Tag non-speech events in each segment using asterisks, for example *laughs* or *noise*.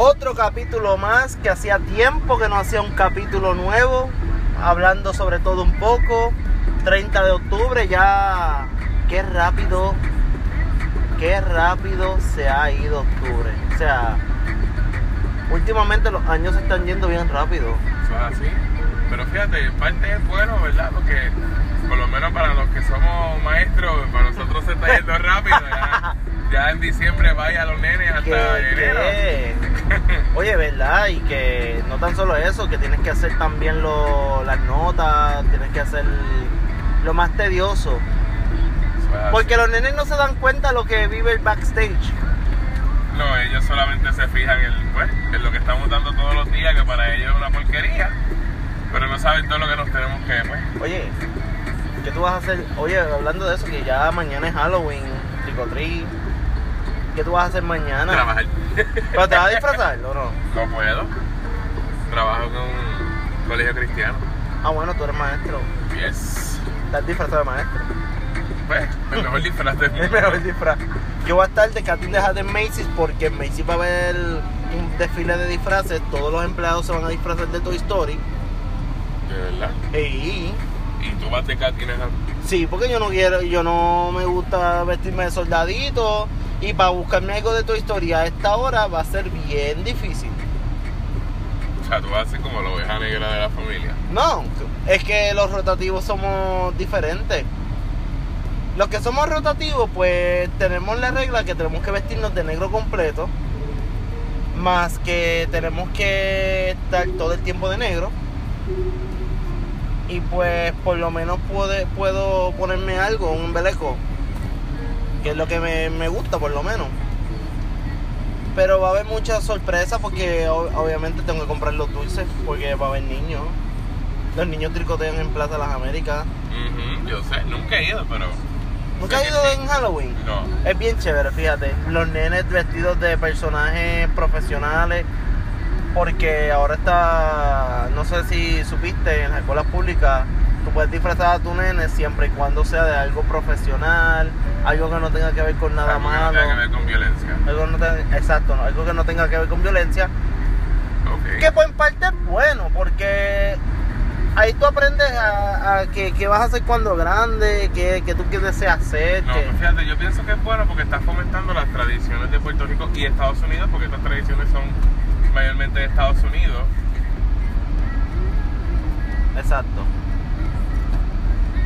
Otro capítulo más que hacía tiempo que no hacía un capítulo nuevo, hablando sobre todo un poco. 30 de octubre ya, qué rápido, qué rápido se ha ido octubre. O sea, últimamente los años se están yendo bien rápido. Eso es así. Pero fíjate, en parte es bueno, ¿verdad? Porque por lo menos para los que somos maestros, para nosotros se está yendo *laughs* rápido. Ya, ya en diciembre vaya a los nenes hasta Que- enero. Oye, ¿verdad? Y que no tan solo eso, que tienes que hacer también lo- las notas, tienes que hacer lo más tedioso. Porque los nenes no se dan cuenta lo que vive el backstage. No, ellos solamente se fijan en, pues, en lo que estamos dando todos los días, que para ellos es una porquería. Pero no saben todo lo que nos tenemos que, pues. Oye, ¿qué tú vas a hacer? Oye, hablando de eso, que ya mañana es Halloween, treat. ¿Qué tú vas a hacer mañana? Trabajar. ¿Pero te vas a disfrazar o no? No puedo. Trabajo con un colegio cristiano. Ah, bueno, tú eres maestro. Yes. Estás disfrazado de maestro. Pues, el mejor disfraz del *laughs* mundo. mejor disfraz. Yo voy a estar de Katin de Macy's porque en Macy's va a haber un desfile de disfraces. Todos los empleados se van a disfrazar de Toy Story. De verdad. Y Y tú vas de Katina sí, porque yo no quiero, yo no me gusta vestirme de soldadito. Y para buscarme algo de Toy Story a esta hora va a ser bien difícil. O sea, tú vas a ser como la oveja negra de la familia. No, es que los rotativos somos diferentes. Los que somos rotativos, pues tenemos la regla que tenemos que vestirnos de negro completo. Más que tenemos que estar todo el tiempo de negro. Y pues por lo menos puede- puedo ponerme algo, un embeleco. Que es lo que me, me gusta por lo menos. Pero va a haber muchas sorpresas porque o- obviamente tengo que comprar los dulces porque va a haber niños. Los niños tricotean en Plaza Las Américas. Ujú, yo sé, nunca he ido, pero. ¿Nunca has ido en Halloween? No. Es bien chévere, fíjate. Los nenes vestidos de personajes profesionales. Porque ahora está, no sé si supiste, en las escuelas públicas, tú puedes disfrazar a tu nene siempre y cuando sea de algo profesional, algo que no tenga que ver con nada Algo que no malo. tenga que ver con violencia. Algo no exacto, ¿no? algo que no tenga que ver con violencia. Ok. Que pues en parte es bueno, porque ahí tú aprendes a, a que, que vas a hacer cuando grande, que, que tú qué deseas hacer. No, que- pues fíjate, yo pienso que es bueno porque está fomentando las tradiciones de Puerto Rico y Estados Unidos, porque estas tradiciones son mayormente de Estados Unidos. Exacto.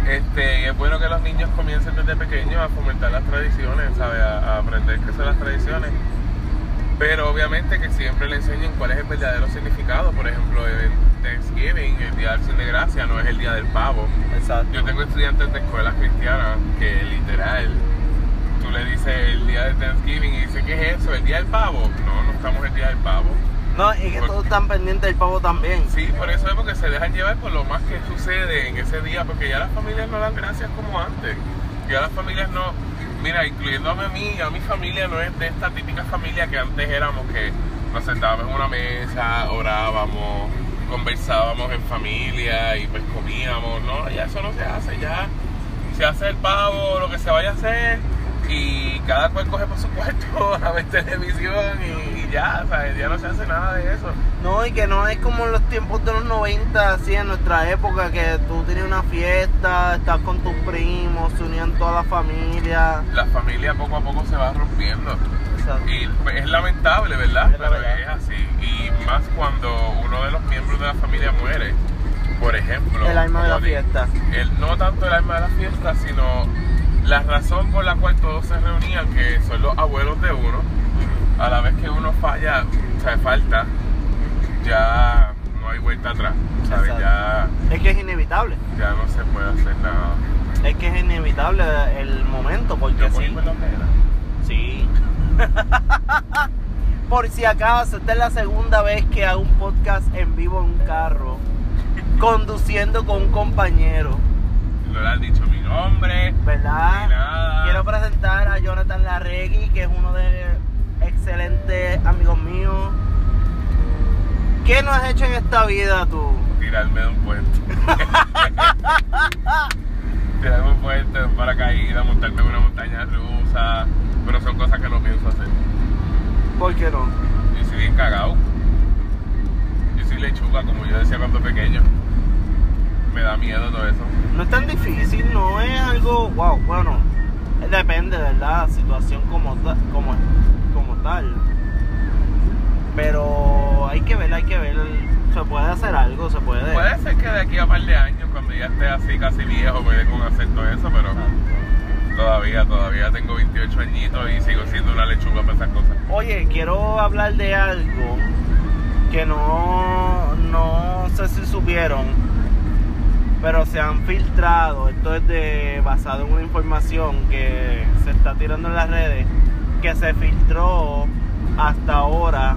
Este, y es bueno que los niños comiencen desde pequeños a fomentar las tradiciones, ¿sabes? A, a aprender qué son las tradiciones. Pero obviamente que siempre le enseñen cuál es el verdadero significado. Por ejemplo, en Thanksgiving, el Día de Acción de Gracia, no es el Día del Pavo. Exacto. Yo tengo estudiantes de escuelas cristianas que literal, tú le dices el día de Thanksgiving y dice, ¿qué es eso? ¿El día del pavo? No, no estamos el día del pavo. No, y que Por- todos están pendientes del pavo también. Sí, por eso es porque se dejan llevar por lo más que sucede en ese día, porque ya las familias no dan gracias como antes. Ya las familias no, mira, incluyéndome a mí, ya mi familia no es de esta típica familia que antes éramos, que nos sentábamos en una mesa, orábamos, conversábamos en familia y pues comíamos, no, ya eso no se hace, ya se hace el pavo, lo que se vaya a hacer y cada cual coge por su *laughs* cuarto a ver televisión y, ya, ¿sabes? ya no se hace nada de eso. No, y que no es como en los tiempos de los 90, así en nuestra época, que tú tenías una fiesta, estás con tus primos, se unían toda la familia. La familia poco a poco se va rompiendo. Exacto. Y pues, es lamentable, ¿verdad? Es la Pero verdad. es así. Y más cuando uno de los miembros de la familia muere. Por ejemplo. El alma de la fiesta. el- no tanto el alma de la fiesta, sino la razón por la cual todos se reunían, que son los abuelos de uno. A la vez que uno falla, o sea, falta, ya no hay vuelta atrás. Ya, Es que es inevitable. ya no se puede hacer nada. Es que es inevitable el momento, porque Yo sí. Sí. *laughs* Por si acaso, esta es la segunda vez que hago un podcast en vivo en un carro, conduciendo con un compañero, No le han dicho mi nombre. ¿verdad? Ni nada. Quiero presentar a Jonathan Larregui, que es uno de excelentes amigos míos. ¿Qué no has hecho en esta vida tú? tirarme de un puente. *laughs* tirarme de un puente, un paracaídas, montarme en una montaña rusa. Pero son cosas que no pienso hacer. ¿Por qué no? Y si bien cagado. Yo soy lechuga, como yo decía cuando pequeño. Me da miedo todo eso. No es tan difícil, no es algo, wow, bueno, depende, ¿verdad? La situación como, como, Pero hay que ver, hay que ver. Se puede hacer algo, se puede. Puede ser que de aquí a un par de años, cuando ya esté así casi viejo, me dé con hacer todo eso, pero todavía, todavía tengo 28 añitos y sigo siendo una lechuga para esas cosas. Oye, quiero hablar de algo que no, no sé si supieron, pero se han filtrado. Esto es de, basado en una información que se está tirando en las redes, que se filtró hasta ahora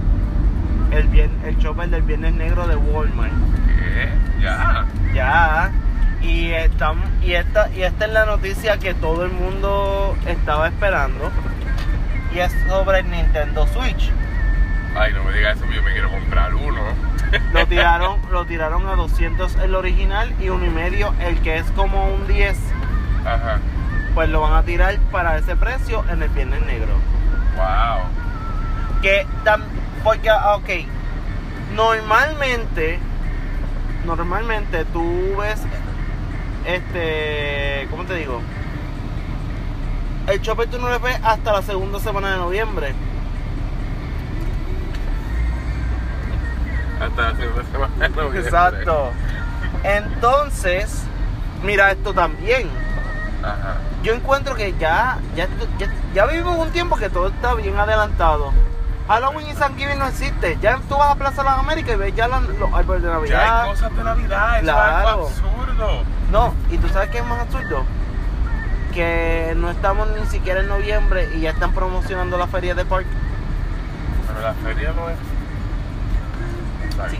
el, bien, el chopper del Viernes Negro de Walmart. ¿Qué? Ya. Ya. Y, estamos, y, esta, y esta es la noticia que todo el mundo estaba esperando. Y es sobre el Nintendo Switch. Ay, no me digas eso, yo me quiero comprar uno. *laughs* Lo tiraron, lo tiraron a 200 el original y uno y medio el que es como un 10. Ajá. Pues lo van a tirar para ese precio en el Viernes Negro. Wow. Que porque, ah, ok, normalmente, normalmente tú ves, este, ¿cómo te digo? El chopper tú no lo ves hasta la segunda semana de noviembre. Hasta la segunda semana de noviembre. Exacto. Entonces, mira esto también. Ajá. Yo encuentro que ya, ya, ya, ya vivimos un tiempo que todo está bien adelantado. Halloween y Thanksgiving no existe. Ya tú vas a Plaza Las Américas y ves ya la- los árboles de Ya Navidad. hay cosas de Navidad, eso es Claro. algo absurdo. No, y tú sabes qué es más absurdo. Que no estamos ni siquiera en noviembre y ya están promocionando la feria de park. Pero la feria no es. Exacto. Sí.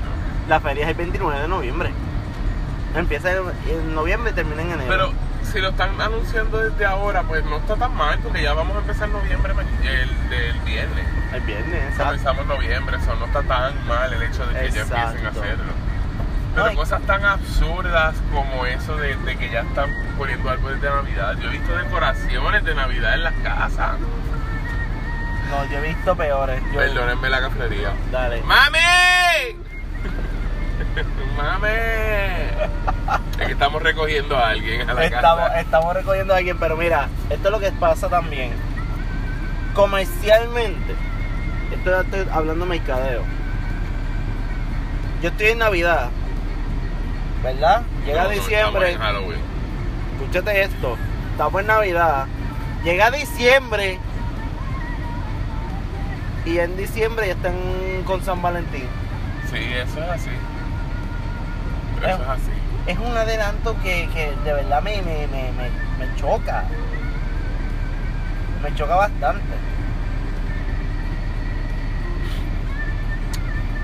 La feria es el 29 de noviembre. Empieza en, en noviembre y termina en enero. Pero si lo están anunciando desde ahora, pues no está tan mal, porque ya vamos a empezar noviembre el del viernes. el viernes, exacto. Empezamos noviembre, eso no está tan mal el hecho de que ya empiecen a hacerlo. Pero cosas tan absurdas como eso de, de que ya están poniendo árboles de Navidad. Yo he visto decoraciones de Navidad en las casas. No, yo he visto peores. Yo, Perdónenme la cafetería. Dale. ¡Mami! *laughs* ¡Mami! Es que estamos recogiendo a alguien a la Estamos, casa. estamos recogiendo a alguien, pero mira, esto es lo que pasa también. Comercialmente, esto ya estoy hablando de mercadeo. Yo estoy en Navidad, ¿verdad? Llega No, diciembre, escúchate esto, estamos en Navidad, llega diciembre y en diciembre ya están con San Valentín. Sí, eso es así. Pero eso es así. Es un adelanto que, que de verdad me, me, me, me, me choca. Me choca bastante.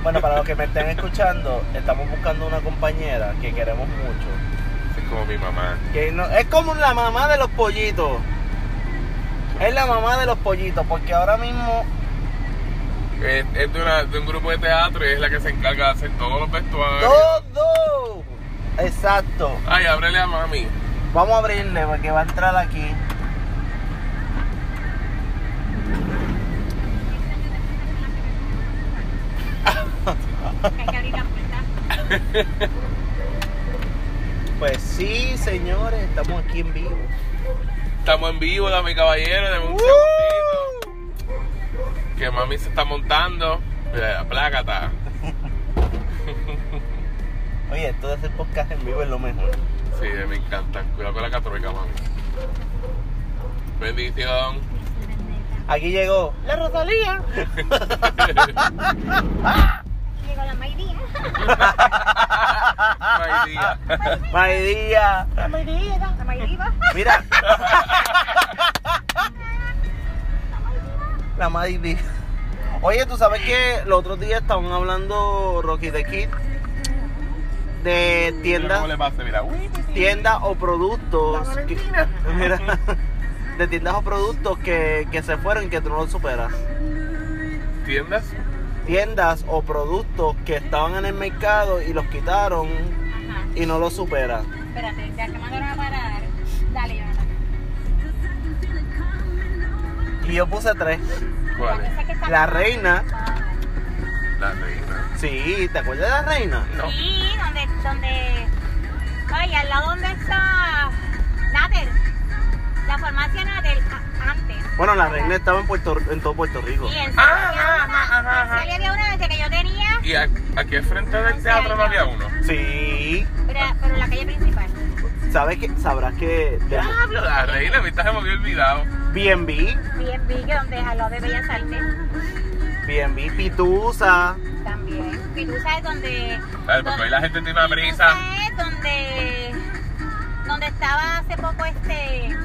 Bueno, para los que me estén escuchando, estamos buscando una compañera que queremos mucho. Es como mi mamá. Que no- es como la mamá de los pollitos. Es la mamá de los pollitos, porque ahora mismo Es, es de, una- de un grupo de teatro y es la que se encarga de hacer todos los vestuarios. todo. Exacto. Ay, ábrele a mami. Vamos a abrirle porque va a entrar aquí. Pues sí, señores, estamos aquí en vivo. Estamos en vivo, dame caballero, dame un. Que mami se está montando. Mira, plácata. Oye, esto de hacer podcast en vivo es lo mejor. Sí, me encantan. Cuidado con la catrueca, mami. Bendición. Aquí llegó la Rosalía. *laughs* Llegó la Maidía. Maidía. Maidía. La Maidía. La Maidía. Mira. *laughs* La Maidía. Oye, tú sabes que los otros días estaban hablando Rocky the Kid de tiendas tiendas o productos que, *laughs* mira, de tiendas o productos que, que se fueron y que tú no los superas ¿Tiendas? tiendas o productos que estaban en el mercado y los quitaron Ajá. y no los superas Espérate, ya que mandaron a parar. Dale, Jonathan. y yo puse tres la reina La reina. Sí, ¿te acuerdas de la reina? No. Sí, donde, donde, ay, al lado donde está Nader, la farmacia Nader, a- antes. Bueno, la reina estaba en Puerto en todo Puerto Rico. Y en Ah, ajá, había una, ajá, ajá. había una desde que yo tenía, Y a- aquí al frente del teatro no había uno. Sí. pero, pero en la calle principal. ¿Sabes que Sabrás que de la reina, ahorita se me había olvidado. Bien, vi que donde al lado de Bellas Artes B&B, Pitusa. También. Tú sabes donde. ¿Sabes? Porque donde- hoy la gente tiene una brisa. sabes donde. Donde estaba hace poco este.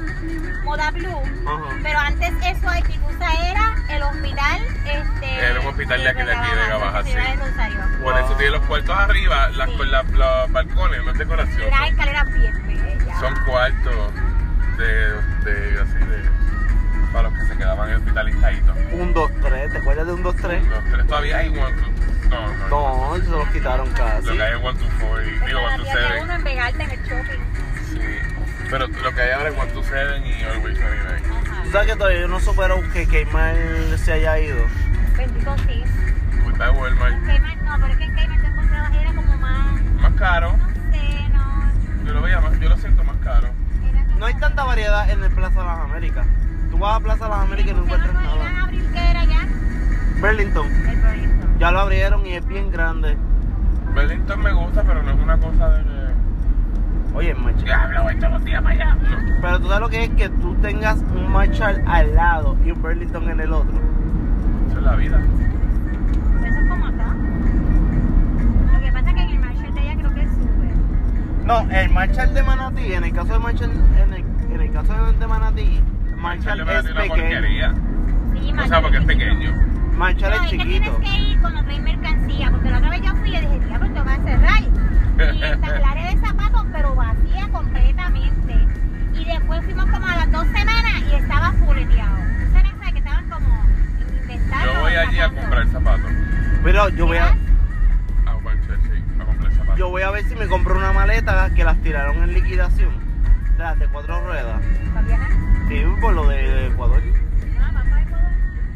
Moda Blue. Ajá. Pero antes eso de Pitusa era el hospital, este... Era un hospital de aquí, de aquí, de Vega Baja, Ciudad sí. Por eso tiene los cuartos arriba, las, Sí. con la- los balcones, no es Y decoración. unas escaleras bien bellas. Son cuartos de, de, así de, para los que se quedaban en el hospital. Un, dos, tres. ¿Te acuerdas de un, dos, tres? Los tres todavía hay one, no, no, No, se los quitaron casi. Lo que hay es one, two, four, y, digo uno seven. en Vegarte en el shopping. Sí. Pero lo que hay ahora es one, two, seven y always 29. Ajá. ¿Tú sabes que todavía yo no supero que Keymar se haya ido? Bendito sí. Culpa de Walmart. Cayman, no, pero es que en Cayman tú encontrabas era como más... Más caro. No sé, no... Yo lo veía más, yo lo siento más caro. No hay tanta variedad en el Plaza de las Américas. Tú vas a Plaza de las Américas y no ¿Cómo se encuentras nada. qué era ya? Burlington. El Burlington. Ya lo abrieron y es bien grande. Burlington me gusta, pero no es una cosa de que. Oye, macho. Diablo, voy todos los días para allá. Pero tú sabes lo que es que tú tengas un Marshall al lado y un Burlington en el otro. Eso es la vida. Eso es como acá. Lo que pasa es que en el Marshall de allá creo que sube. No, el Marshall de Manatí, en el caso de Marshall, en el, en el caso de Manatí, Marshall Marshall es una pequeño. porquería. Sí, O Marshall sea, porque es pequeño. Marshall No, es que chiquito. tienes que ir cuando traes mercancía, porque la otra vez yo fui y dije, diablo, te va a cerrar. Y área de zapatos, pero vacía completamente. Y después fuimos como a las dos semanas y estaba fuleteado. Tú sabes que estaban como inventando. Yo voy allí a comprar zapatos. Pero yo voy a, A Marshall, sí, a comprar zapatos. yo voy a ver si me compro una maleta que las tiraron en liquidación. De las de cuatro ruedas. ¿Para viajar? Sí, por lo de Ecuador.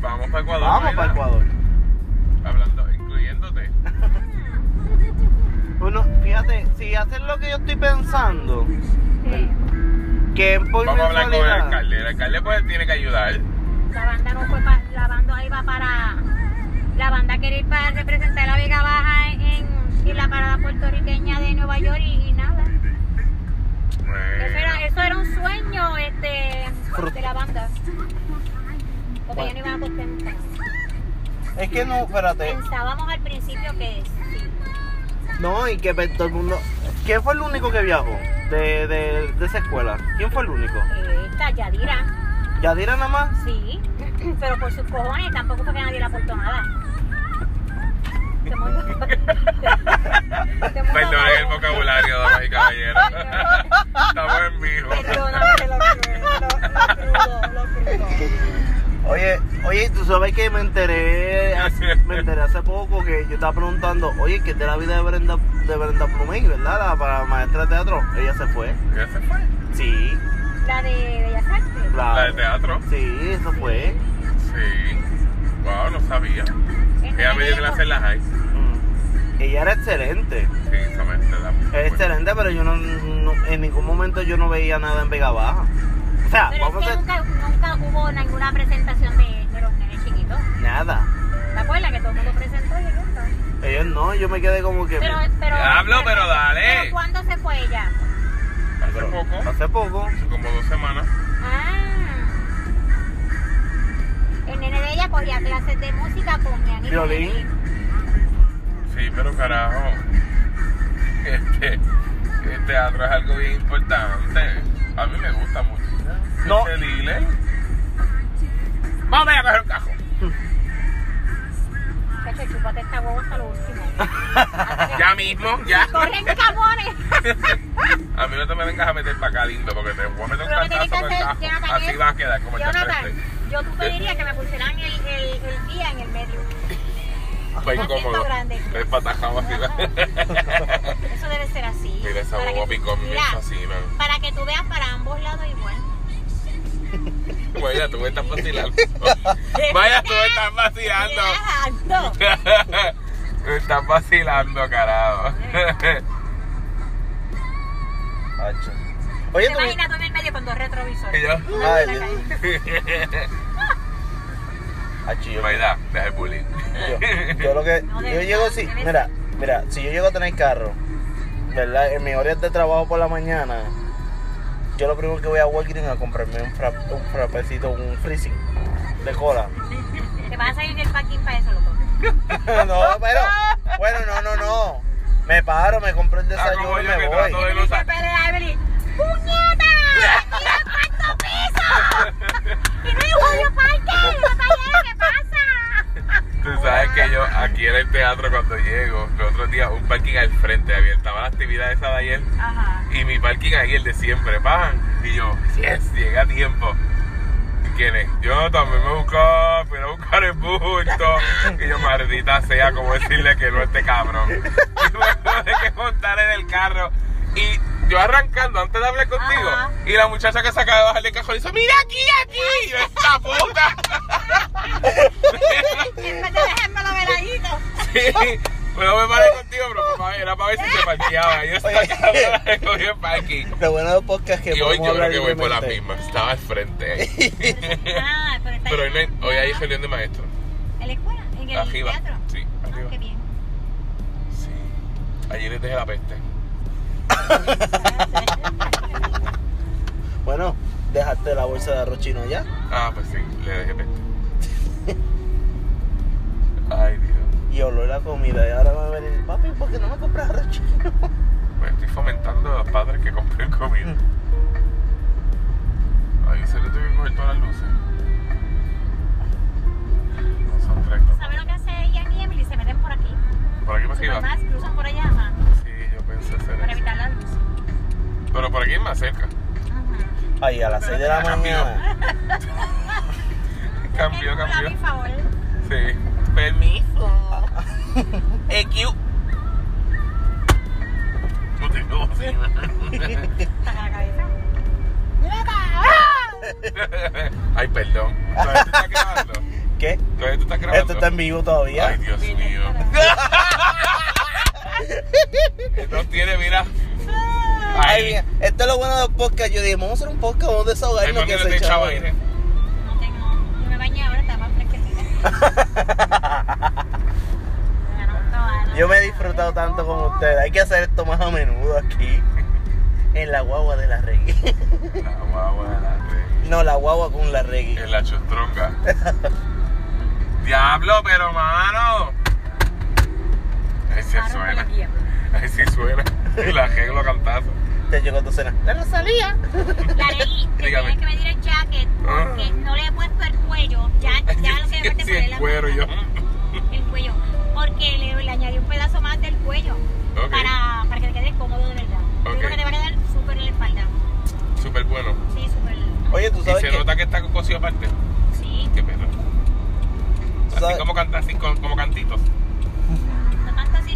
Vamos para Ecuador. Vamos para Ecuador. Hablando, incluyéndote. *laughs* Bueno, fíjate, si hacen lo que yo estoy pensando, Sí. que por Vamos a hablar con el alcalde. El alcalde pues tiene que ayudar. La banda no fue para. La banda iba para. La banda quería ir para representar a Vega Baja en, en la parada puertorriqueña de Nueva York y, y nada. Eso era, eso era un sueño este, de la banda. Porque Bueno. ya no iban a contestar. Es que no, espérate. Pensábamos al principio que sí. No, y que todo el mundo. ¿Quién fue el único que viajó de, de, de esa escuela? ¿Quién fue el único? Esta Yadira, ¿Yadira nada más? sí. *clears throat* Pero por sus cojones tampoco fue que nadie le aportó nada. Este mundo- *laughs* este mundo Perdonen el vocabulario, damas y caballeros. *laughs* Estamos en vivo. Perdóname lo crudo, lo, lo crudo, lo crudo. Oye, oye, tú sabes que me enteré, hace- me enteré hace poco que yo estaba preguntando, oye, ¿qué es de la vida de Brenda, de Brenda Plumey, verdad? La para maestra de teatro. Ella se fue. ¿Ya se fue? Sí, La de Bellas Artes. La de teatro. Sí, eso fue. Sí. Wow, no sabía. Ella me dio clase en la high. Mm. Ella era excelente. Sí, esa maestra da muy Era excelente, pero yo no, no- en ningún momento yo no veía nada en Vega Baja. Sea, Pero vamos es que nunca, nunca hubo ninguna presentación de, de los nenes chiquitos. nada. ¿Te acuerdas que todo el mundo presentó y? Ellos no, yo me quedé como que... Pero, pero, Diablo, pero dale. ¿Pero cuándo se fue ella? Hace poco, Hace poco. hace como dos semanas. Ah. El nene de ella cogía clases de música con Yanni. Violín. Sí, pero carajo. *laughs* Este, el teatro es algo bien importante. A mí me gusta mucho. No. Vamos a coger un cajo. Cacho, chúpate esta huevo hasta lo último. *laughs* Ya mismo, ya. ¡Corren camones! *laughs* A mí no te me vengas a meter para acá lindo porque te voy a meter un cantazo Así es- va a quedar como el frente. yo tú pediría que me pusieran el, el, el guía en el medio. Fue incómodo. Es patajado así. Eso debe ser así. Mira esa Para que boba tú- picón, me mira, fascina. Para que tú veas para ambos lados igual. Vaya, tú me estás vacilando. *laughs* Vaya, tú me estás vacilando. Me estás vacilando, carajo. Oye, ¿Te tú. imaginas tú en el medio con dos retrovisores? Y yo, Ay, Baila, deja el bullying. Yo, yo lo que. No, yo llego así. debe Mira, mira, si yo llego a tener carro, ¿verdad? En mis horas de trabajo por la mañana, yo lo primero que voy a Walgreens a comprarme un, fra- un frapecito, un freezing de cola. Te vas a salir del parking para eso, loco. no, pero. Bueno, no, no, no. Me paro, me compro el Ah, desayuno y me voy. ¡Puñeta! ¡Aquí en cuarto piso! *laughs* ¡Y no hay Julio Parque! ¡Batallero, qué pasa! Tú sabes que yo aquí en el teatro cuando llego, los otros días un parking al frente, había estaba la actividad esa de ayer Ajá. y mi parking ahí el de siempre, pan. Y yo, yes, llegué a tiempo. ¿Y ¿Quién es? Yo también me buscaba, a buscar el bulto. Y yo, maldita sea, como decirle que no este cabrón. *laughs* Y me tuve que montar en el carro. Y yo arrancando antes de hablar contigo. Ajá. Y la muchacha que se acaba de bajar del cajón dice, mira aquí, aquí. Y yo, esta puta. *laughs* En vez de dejármelo veladito. Sí, pero me paré contigo, pero papá, era para ver si se parqueaba. Yo estaba cogí el parking. Lo bueno del podcast es que Y hoy yo creo que voy por la misma. Estaba al frente ahí. *laughs* Ah, pero está Pero ahí. hoy, hoy hay reunión de maestros. ¿En la escuela? ¿En el Arriba. teatro? Sí, Ah, arriba. qué bien. Sí. Allí les dejé la peste. *laughs* Bueno, dejaste la bolsa de arroz chino ya. Ah, pues sí, le dejé peste. Ay, Dios. Y olor la comida. Y ahora va a venir, papi, ¿por qué no me compras arroz chino? *laughs* Pues estoy fomentando a los padres que compren comida. Ahí se le tuve que coger todas las luces. No son tres, no. ¿Sabes lo que hace ella y Emily? Se meten por aquí. Por aquí para arriba. Más, cruzan por allá, ajá, Para evitar la luz. Pero por aquí es más cerca. Ajá. Ay, a las 6 de la mañana. *laughs* Cambió, A mi cambió. favor. Sí. Permiso. *laughs* EQ. No tengo bocina. Está la cabeza. Ay, perdón. ¿Todavía tú estás grabando? *laughs* ¿Qué? ¿Todavía tú estás grabando? Esto está en vivo todavía. Ay, Dios mío. *laughs* Esto tiene, mira. Ay, mira, esto es lo bueno del podcast. Yo dije, vamos a hacer un podcast, vamos a desahogarnos que no se echaba aire. No tengo. Yo me bañé ahora, está más *laughs* fresquecita. Yo me he disfrutado tanto con ustedes. Hay que hacer esto más a menudo aquí. En la guagua de la reggae. La guagua de la re- No, la guagua con la reggae. En la chustronga. *laughs* Diablo, pero mano. Ahí sí suena. Ahí *laughs* sí suena. Y *laughs* la arreglo cantazo. Te llegó tu cena. ¡La Rosalía! La leí, que Dígame. tienes que medir el jacket porque Ah. no le he puesto el cuello. Ya, *laughs* ya lo que me Sí, el cuero yo. El cuello. Porque le, le añadí un pedazo más del cuello. Ok. Para, para que te quede cómodo de verdad. Yo Ok. creo que te va a quedar súper en la espalda. Súper bueno. Sí, súper. Oye, tú Y sabes se que. nota que está cosido aparte. Sí. Qué perro. Así como canta, así como, como cantitos.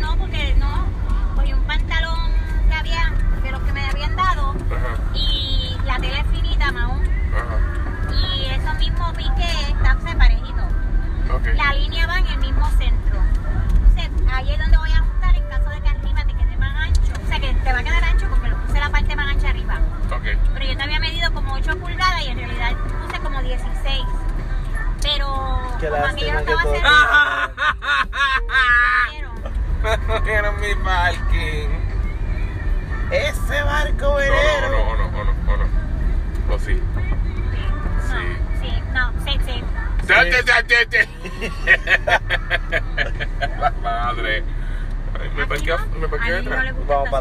No porque no. Cogí un pantalón que había, de los que me habían dado. Ajá, Y la tela es finita, ajá. Y eso mismo piqué está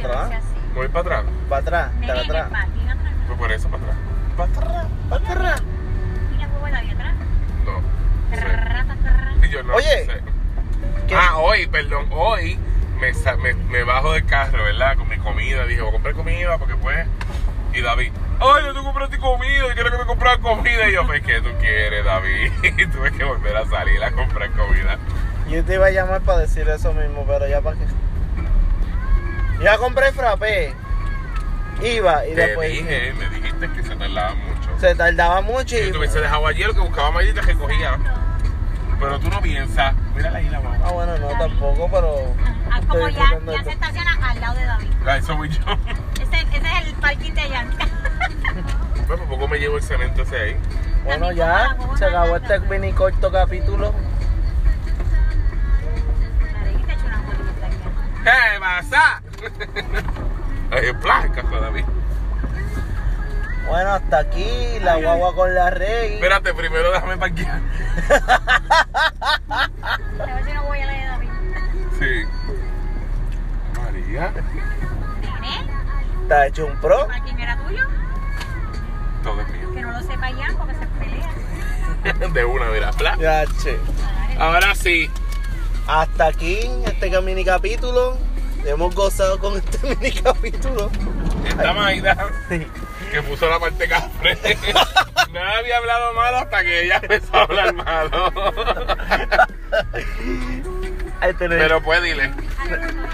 para atrás. así. Voy para atrás. Para atrás, para atrás. Pues por eso para atrás. Para atrás, para atrás. Y la huevo ahí atrás. No. Sí. Yo no Oye. sé. Ah, hoy, perdón, hoy me, sa- me, me bajo del carro, ¿verdad? Con mi comida. Dije, voy a comprar comida porque pues. Y David, ay, yo tú compraste comida, y quiero que me compras comida. Y yo, pues, ¿qué tú quieres, David? *laughs* Y tuve que volver a salir a comprar comida. Yo te iba a llamar para decir eso mismo, pero ya para qué. Ya compré frappé. Iba y Te después dije, me dijiste que se tardaba mucho. se tardaba mucho Si y tú dejado ayer lo que buscaba Mayita que cogía. Pero tú no piensas. Mírala ahí la Ah, mamá. bueno, no tampoco, pero. Ah, como estoy ya, ya se estaciona al lado de David. Ah, eso voy yo. Ese, ese es el parking de Yanka. Pues por poco me llevo el cemento ese ahí. Bueno, ya se acabó este mini corto capítulo. Te. ¿Qué pasa? Ahí *laughs* es placa, David. Bueno, hasta aquí la guagua con la rey. Espérate, primero déjame parquear. A ver si no voy a la de David. Sí. María. Está hecho un pro. ¿parking era tuyo? Todo es mío. Que no lo sepa ya porque se pelea. *laughs* De una, mira. Ya, che. Ahora sí. Hasta aquí este mini capítulo. Hemos gozado con este *laughs* mini capítulo. Esta Maida que puso la parte cafre. *laughs* Nadie había hablado malo hasta que ella empezó a hablar malo. *laughs* Pero pues dile.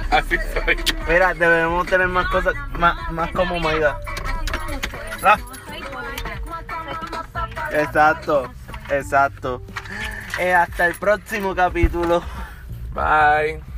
Así soy. Mira, debemos tener más cosas, más, más como Maida. Ah. Exacto, exacto. Eh, hasta el próximo capítulo. Bye.